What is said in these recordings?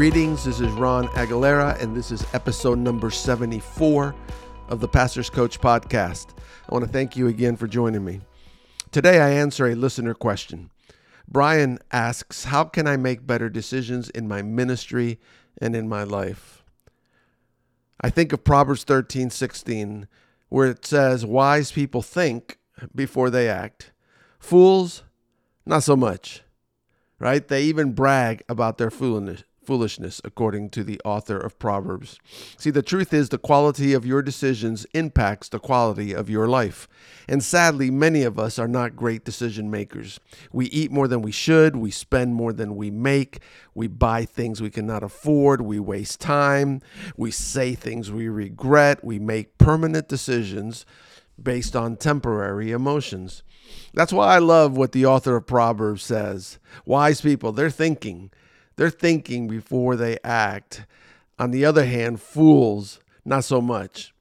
Greetings, this is Ron Aguilera, and this is episode number 74 of the Pastor's Coach podcast. I want to thank you again for joining me. Today, I answer a listener question. Brian asks, How can I make better decisions in my ministry and in my life? I think of Proverbs 13 16, where it says, Wise people think before they act, fools, not so much right? They even brag about their foolishness, foolishness, according to the author of Proverbs. See, the truth is the quality of your decisions impacts the quality of your life. And sadly, many of us are not great decision makers. We eat more than we should, we spend more than we make, we buy things we cannot afford, we waste time, we say things we regret, we make permanent decisions based on temporary emotions. That's why I love what the author of Proverbs says. Wise people, they're thinking. They're thinking before they act. On the other hand, fools, not so much.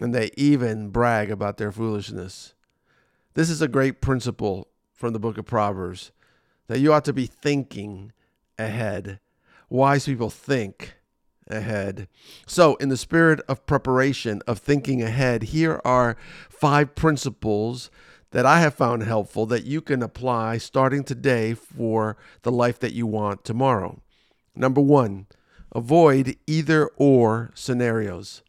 And they even brag about their foolishness. This is a great principle from the book of Proverbs that you ought to be thinking ahead. Wise people think ahead. So, in the spirit of preparation, of thinking ahead, here are five principles that I have found helpful that you can apply starting today for the life that you want tomorrow. Number one, avoid either or scenarios.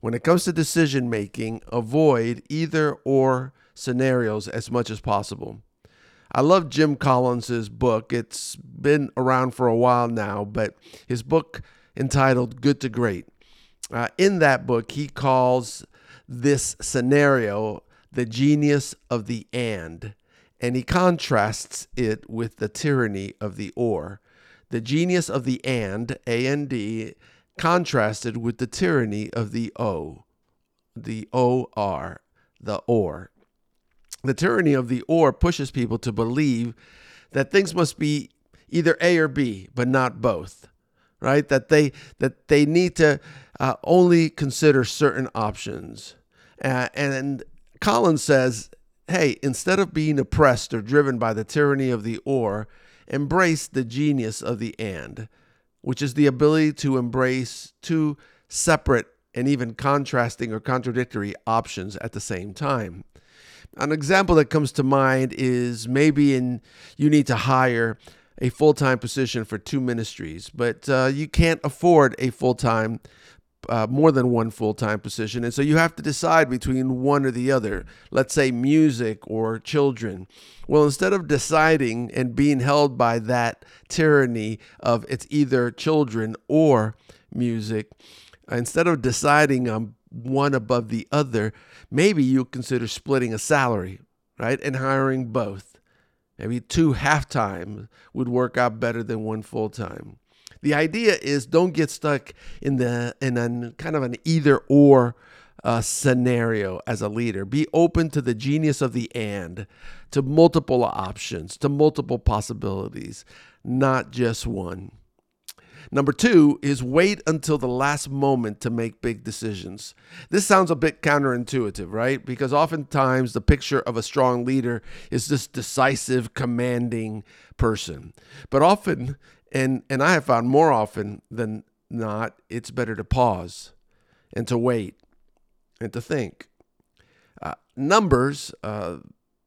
When it comes to decision making, avoid either or scenarios as much as possible. I love Jim Collins's book. It's been around for a while now, but his book entitled Good to Great. Uh, in that book, he calls this scenario the genius of the and, and he contrasts it with the tyranny of the or. The genius of the and, A A N D, contrasted with the tyranny of the O, the O R, the or. The tyranny of the or pushes people to believe that things must be either A or B, but not both. Right? That they that they need to uh, only consider certain options, uh, and Collins says, hey, instead of being oppressed or driven by the tyranny of the or, embrace the genius of the and, which is the ability to embrace two separate and even contrasting or contradictory options at the same time. An example that comes to mind is maybe in you need to hire a full-time position for two ministries, but uh, you can't afford a full-time uh, more than one full time position. And so you have to decide between one or the other, let's say music or children. Well, instead of deciding and being held by that tyranny of it's either children or music, instead of deciding on one above the other, maybe you consider splitting a salary, right? And hiring both. Maybe two half time would work out better than one full time. The idea is don't get stuck in the in a kind of an either or uh, scenario as a leader. Be open to the genius of the and, to multiple options, to multiple possibilities, not just one. Number two is wait until the last moment to make big decisions. This sounds a bit counterintuitive, right? Because oftentimes the picture of a strong leader is this decisive, commanding person. But often and and I have found more often than not, it's better to pause and to wait and to think. Uh, Numbers uh,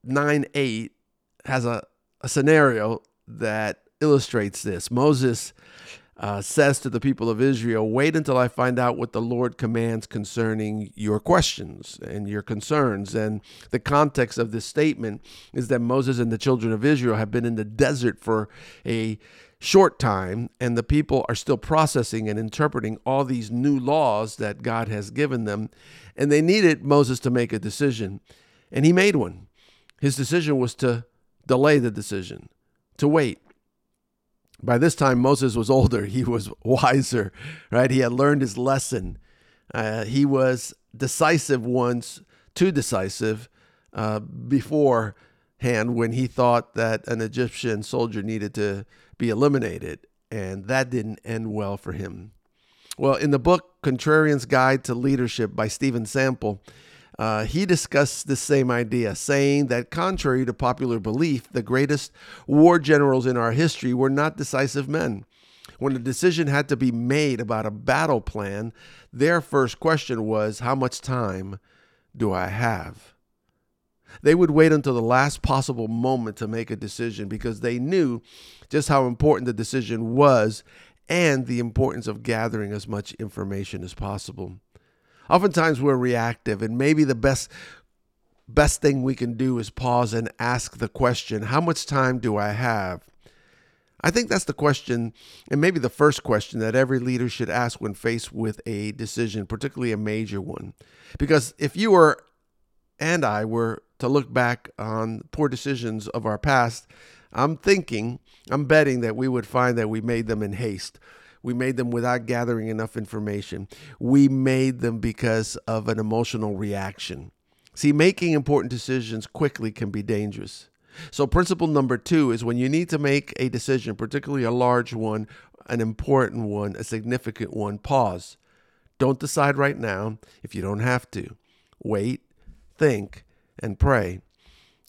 nine eight has a, a scenario that illustrates this. Moses uh, says to the people of Israel, Wait until I find out what the Lord commands concerning your questions and your concerns. And the context of this statement is that Moses and the children of Israel have been in the desert for a short time, and the people are still processing and interpreting all these new laws that God has given them. And they needed Moses to make a decision, and he made one. His decision was to delay the decision, to wait. By this time, Moses was older. He was wiser, right? He had learned his lesson. Uh, he was decisive once, too decisive uh, beforehand when he thought that an Egyptian soldier needed to be eliminated, and that didn't end well for him. Well, in the book Contrarian's Guide to Leadership by Stephen Sample, uh, he discussed the same idea, saying that contrary to popular belief, the greatest war generals in our history were not decisive men. When a decision had to be made about a battle plan, their first question was, How much time do I have? They would wait until the last possible moment to make a decision because they knew just how important the decision was and the importance of gathering as much information as possible. Oftentimes we're reactive, and maybe the best best thing we can do is pause and ask the question, How much time do I have? I think that's the question, and maybe the first question that every leader should ask when faced with a decision, particularly a major one. Because if you were and I were to look back on poor decisions of our past, I'm thinking, I'm betting that we would find that we made them in haste. We made them without gathering enough information. We made them because of an emotional reaction. See, making important decisions quickly can be dangerous. So, principle number two is when you need to make a decision, particularly a large one, an important one, a significant one, pause. Don't decide right now if you don't have to. Wait, think, and pray.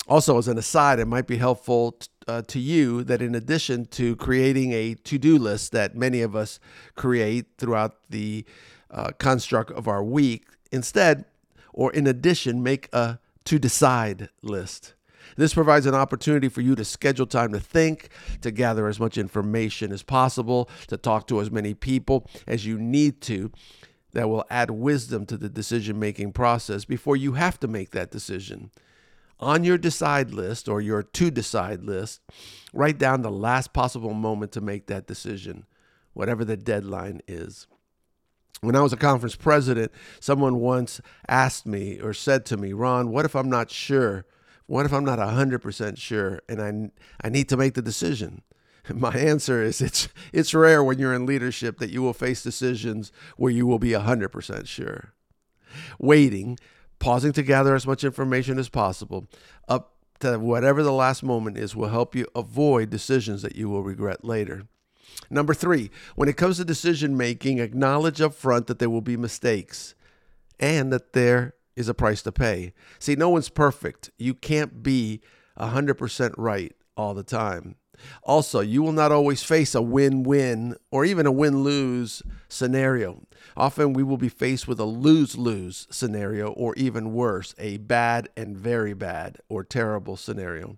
Also, as an aside, it might be helpful t- uh, to you that in addition to creating a to do list that many of us create throughout the uh, construct of our week, instead, or in addition, make a to decide list. This provides an opportunity for you to schedule time to think, to gather as much information as possible, to talk to as many people as you need to. That will add wisdom to the decision making process before you have to make that decision. On your decide list or your to decide list, write down the last possible moment to make that decision, whatever the deadline is. When I was a conference president, someone once asked me or said to me, Ron, what if I'm not sure? What if I'm not 100% sure and I, I need to make the decision? My answer is it's, it's rare when you're in leadership that you will face decisions where you will be 100% sure. Waiting, pausing to gather as much information as possible, up to whatever the last moment is, will help you avoid decisions that you will regret later. Number three, when it comes to decision making, acknowledge up front that there will be mistakes and that there is a price to pay. See, no one's perfect. You can't be 100% right all the time. Also, you will not always face a win win or even a win lose scenario. Often we will be faced with a lose lose scenario or even worse, a bad and very bad or terrible scenario.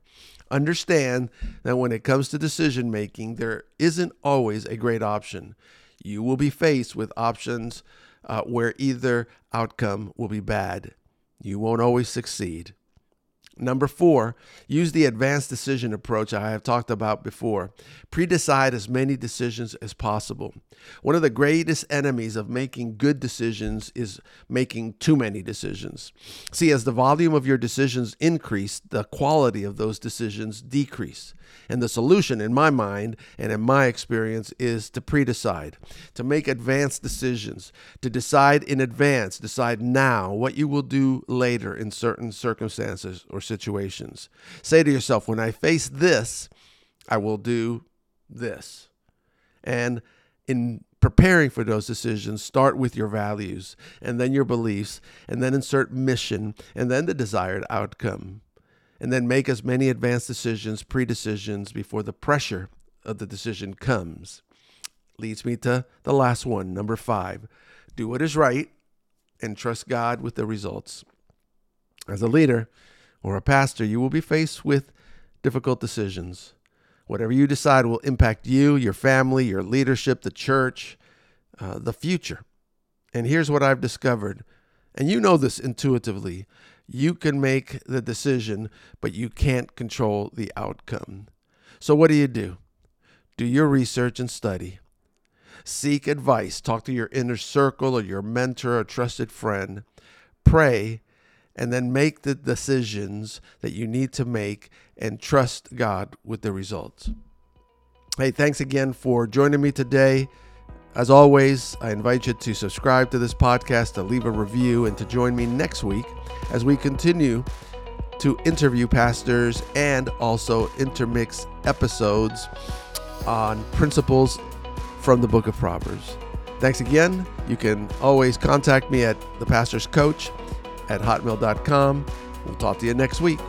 Understand that when it comes to decision making, there isn't always a great option. You will be faced with options uh, where either outcome will be bad. You won't always succeed. Number four, use the advanced decision approach I have talked about before. Pre decide as many decisions as possible. One of the greatest enemies of making good decisions is making too many decisions. See, as the volume of your decisions increase, the quality of those decisions decrease. And the solution, in my mind and in my experience, is to pre decide, to make advanced decisions, to decide in advance, decide now what you will do later in certain circumstances or situations. Say to yourself, when I face this, I will do this. And in preparing for those decisions, start with your values and then your beliefs, and then insert mission and then the desired outcome and then make as many advanced decisions, pre decisions, before the pressure of the decision comes. Leads me to the last one, number five do what is right and trust God with the results. As a leader or a pastor, you will be faced with difficult decisions. Whatever you decide will impact you, your family, your leadership, the church, uh, the future. And here's what I've discovered, and you know this intuitively you can make the decision, but you can't control the outcome. So, what do you do? Do your research and study. Seek advice. Talk to your inner circle or your mentor or trusted friend. Pray and then make the decisions that you need to make and trust God with the results. Hey, thanks again for joining me today. As always, I invite you to subscribe to this podcast, to leave a review, and to join me next week as we continue to interview pastors and also intermix episodes on principles from the book of Proverbs. Thanks again. You can always contact me at the pastor's coach at hotmail.com. We'll talk to you next week.